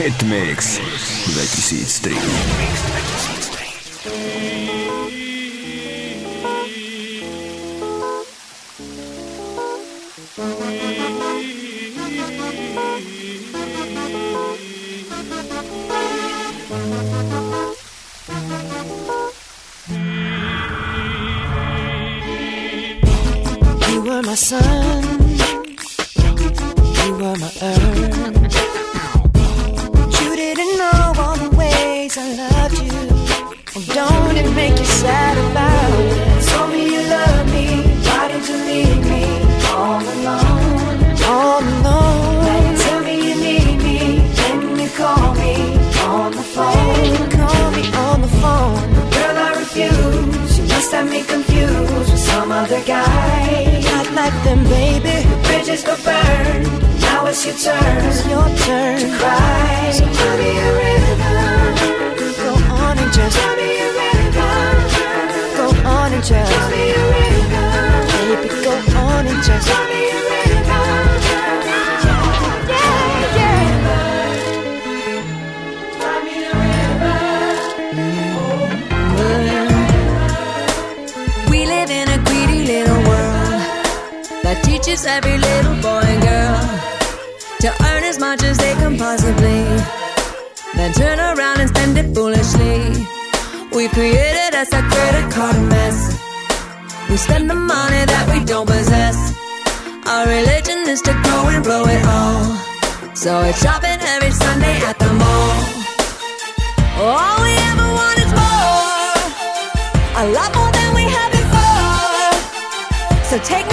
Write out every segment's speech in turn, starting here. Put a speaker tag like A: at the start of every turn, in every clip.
A: Hitmix 2003
B: You were my sun, you were my earth. Sad about it? Told me you love me, why did you leave me all alone? All alone. Now tell me you need me, then you call me on the phone. You call me on the phone. Girl, I refuse. You must have me confused with some other guy. Not like them, baby. Bridges go burn. Now it's your turn. It's your turn to cry. So tell me a rhythm. Go on and just tell me just. Baby, go on and just. Yeah, yeah.
C: We live in a greedy little world that teaches every little boy and girl to earn as much as they can possibly, then turn around and spend it foolishly. We created us a credit card mess. We spend the money that we don't possess. Our religion is to go and blow it all. So we're shopping every Sunday at the mall. All we ever want is more. A lot more than we had before. So take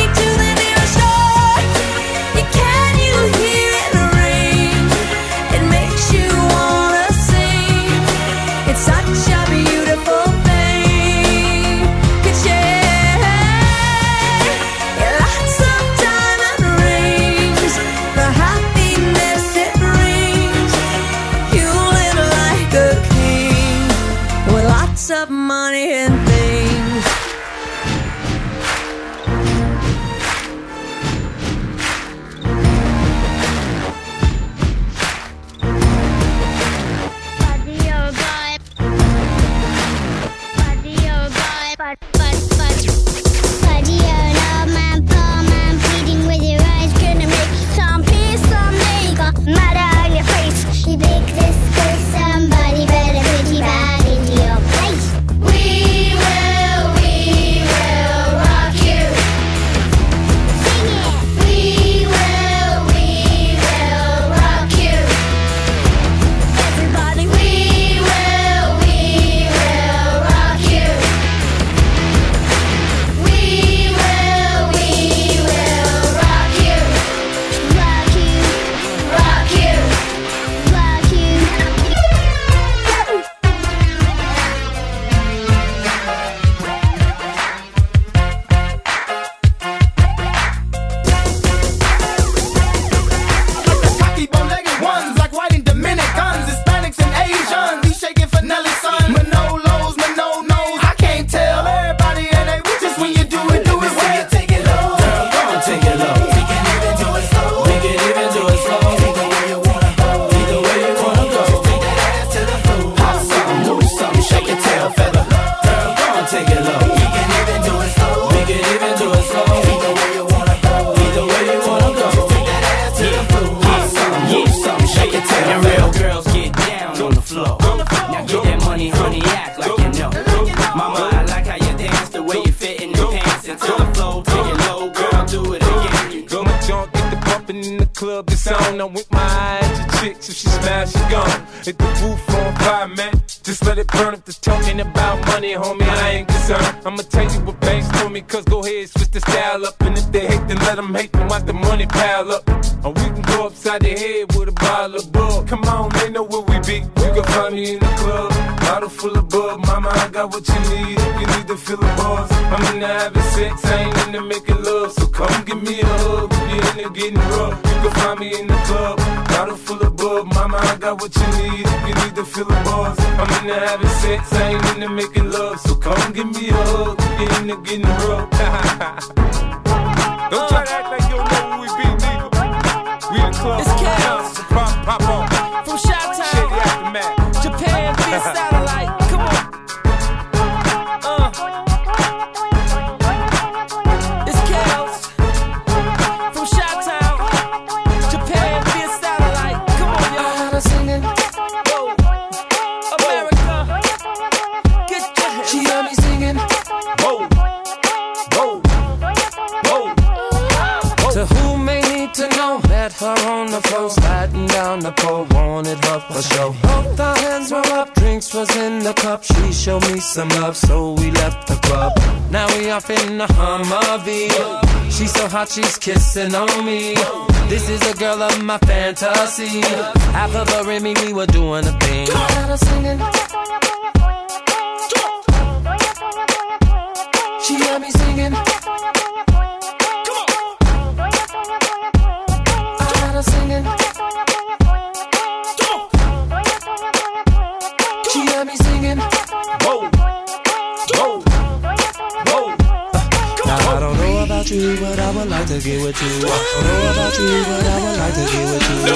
D: they're about money, homie. I ain't concerned. I'ma tell you what banks told me, cause go ahead, switch the style up. And if they hate, then let them hate, then watch the money pile up. Or we can go upside the head with a bottle of bug. Come on, they know where we be. You can find me in the club. Bottle full of bug, mama, I got what you need. If you need to feel the buzz, I'm in the having sex, I ain't into making love. So come give me a hug if you're into getting rough. You can find me in the club. Bottle full of bug, mama, I got what you need. Buzz, I'm in having sex, I ain't into making love. So come give me a hug you're into getting rough. So
A: we left the club. Now we off in the Humvee. She's so hot, she's kissing on me. This is a girl of my fantasy. Half of her and me, we were doing a thing. Singing. She had me singing. About you, but I would like to get with you. I know about you, but I would like to get with you.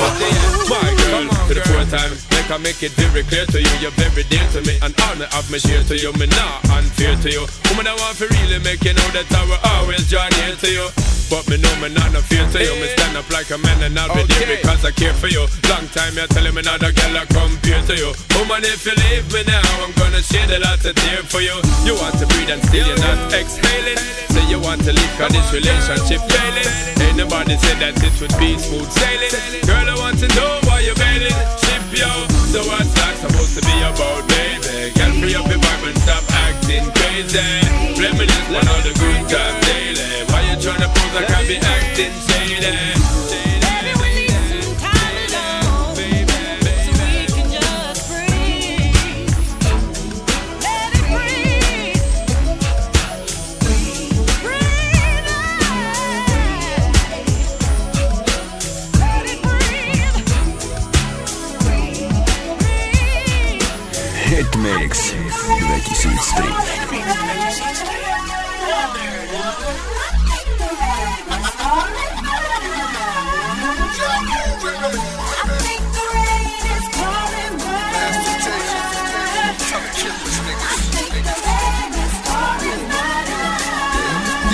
D: My girl, to the fourth time, make I make it very clear to you, you're very dear to me, and me have me share to you, me not unfair to you. Woman, I want to really make you know that I will always join here to you. But me know me not no fear to you, me stand up like a man and I'll be there because I care for you. Long time you're telling me not a girl I compare to you. Woman, if you leave me now, I'm gonna shed a lot of tear for you. You want to breathe and still you're not exhaling. Say you want to leave cause this relationship failing. Ain't nobody said that it would be smooth sailing. Girl, I want to know why you're bailing. Ship yo, so what's that supposed to be about, baby? Girl, free up your vibe and stop acting crazy. Reminisce on all the good times daily. Why to pose like I be acting?
B: Baby,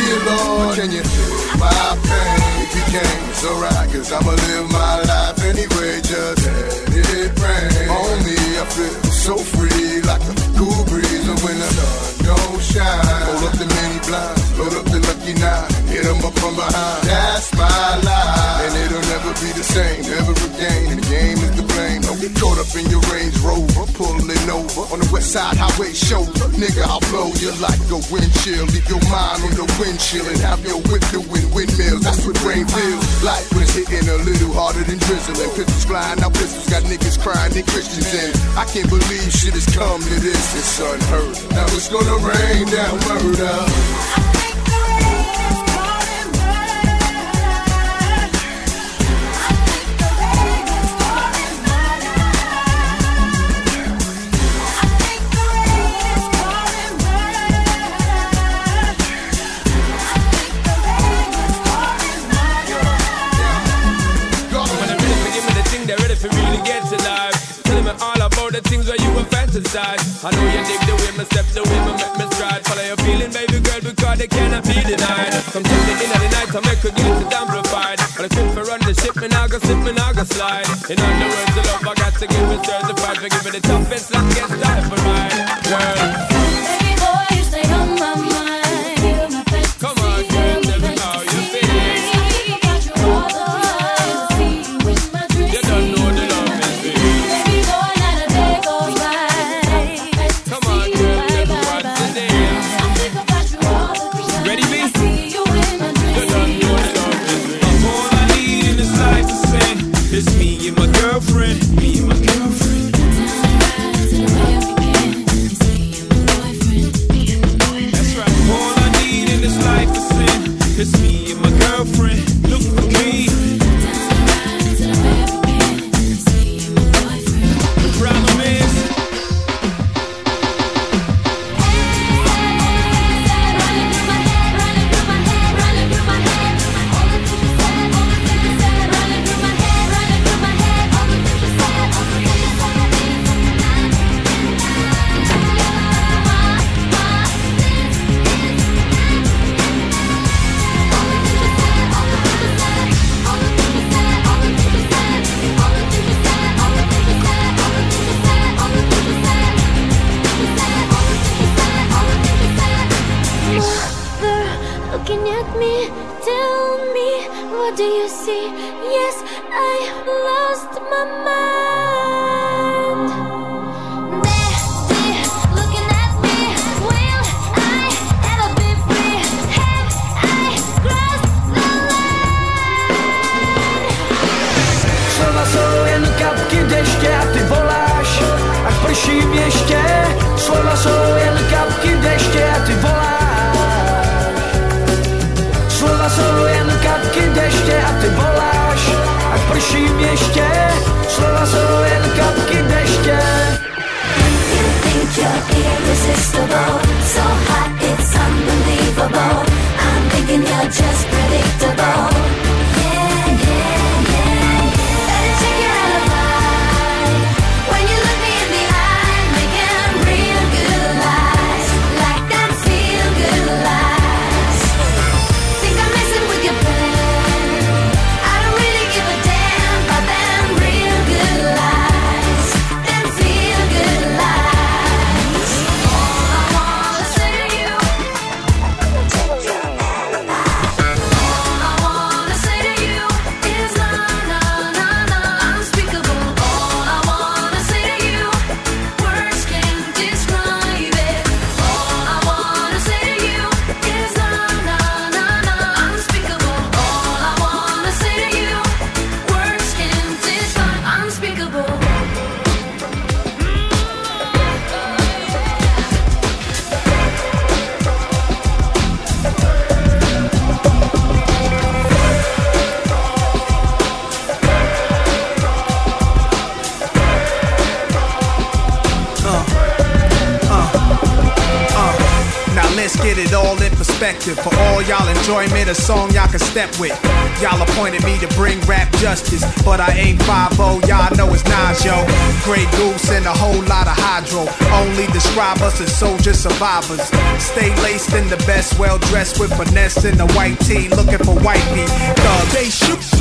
E: Dear Lord, can you feel my pain? If you can, it's alright, cause I'ma live my life anyway. Just let it rain. On me, I feel so free, like a cool breeze. When the sun don't shine, hold up the many blinds, load up the lucky nine, hit 'em up from behind. That's my life, and it'll never be the same, never again. And the game is the blame. Don't get caught up in your Range Rover, pulling over on the West Side Highway shoulder. Nigga, I'll blow you like a wind chill. Leave your mind on the windshield and have your whip doing windmills. That's what rain feels like when it's hitting a little harder than drizzling. Pistols flying out, pistols got niggas crying and Christians in. I can't believe shit has come to this. It's unheard. Now it's gonna rain down murder.
D: I know you dig the way me step, the way me make me stride. Follow your feeling, baby girl, because they cannot be denied. Come to the end of the night, I make her it amplified. But I quit for run the ship, and I go slip, me now go slide. In other words, the love I got to give it certified. For giving the toughest, get started for mine.
F: perspective for all y'all enjoyment, a song y'all can step with. Y'all appointed me to bring rap justice, but I ain't 5 y'all know it's Nas, yo. Grey Goose and a whole lot of hydro. Only describe us as soldier survivors. Stay laced in the best, well dressed with finesse in the white tee, looking for white meat. Thug, they shoot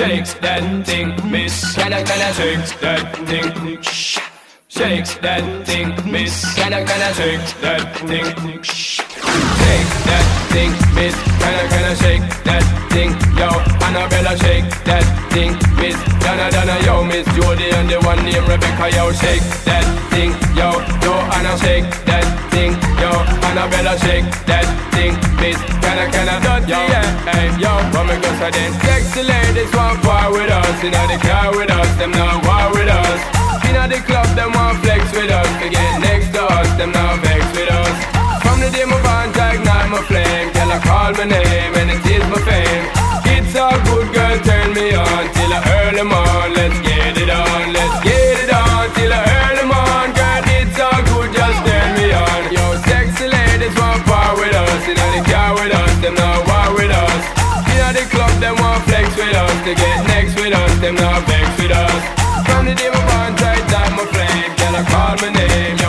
G: song.
D: Shake that thing, miss. Can I, can I shake that thing? Shake that thing, miss. Can I, can I shake that thing? Shake that thing, miss. Can I, can I shake that thing? Yo, Annabella, shake that thing, miss. Donna, Donna, yo, Miss Jody and the only one named Rebecca, yo, shake that thing, yo, yo, Anna, shake that thing, yo, Annabella, shake that thing, miss. Can I, can I, yo, hey, yo, come and go, so then. Sexy ladies want war with us, in the car with us, them not war with us. Inna the club, them want flex with us. To get next to us, them not vex with us. From the day my bond ignite my flame, girl I call my name and it is my fame. It's all good, girl, turn me on till I early morn. Let's get it on, let's get it on till I early morn, girl. It's all good, just turn me on. Yo, sexy ladies want part with us, inna the car with us, them not war with us. Inna the club, them want flex with us. To get next with us, them not vex with us. From the day my tight down my flame, girl I call my name,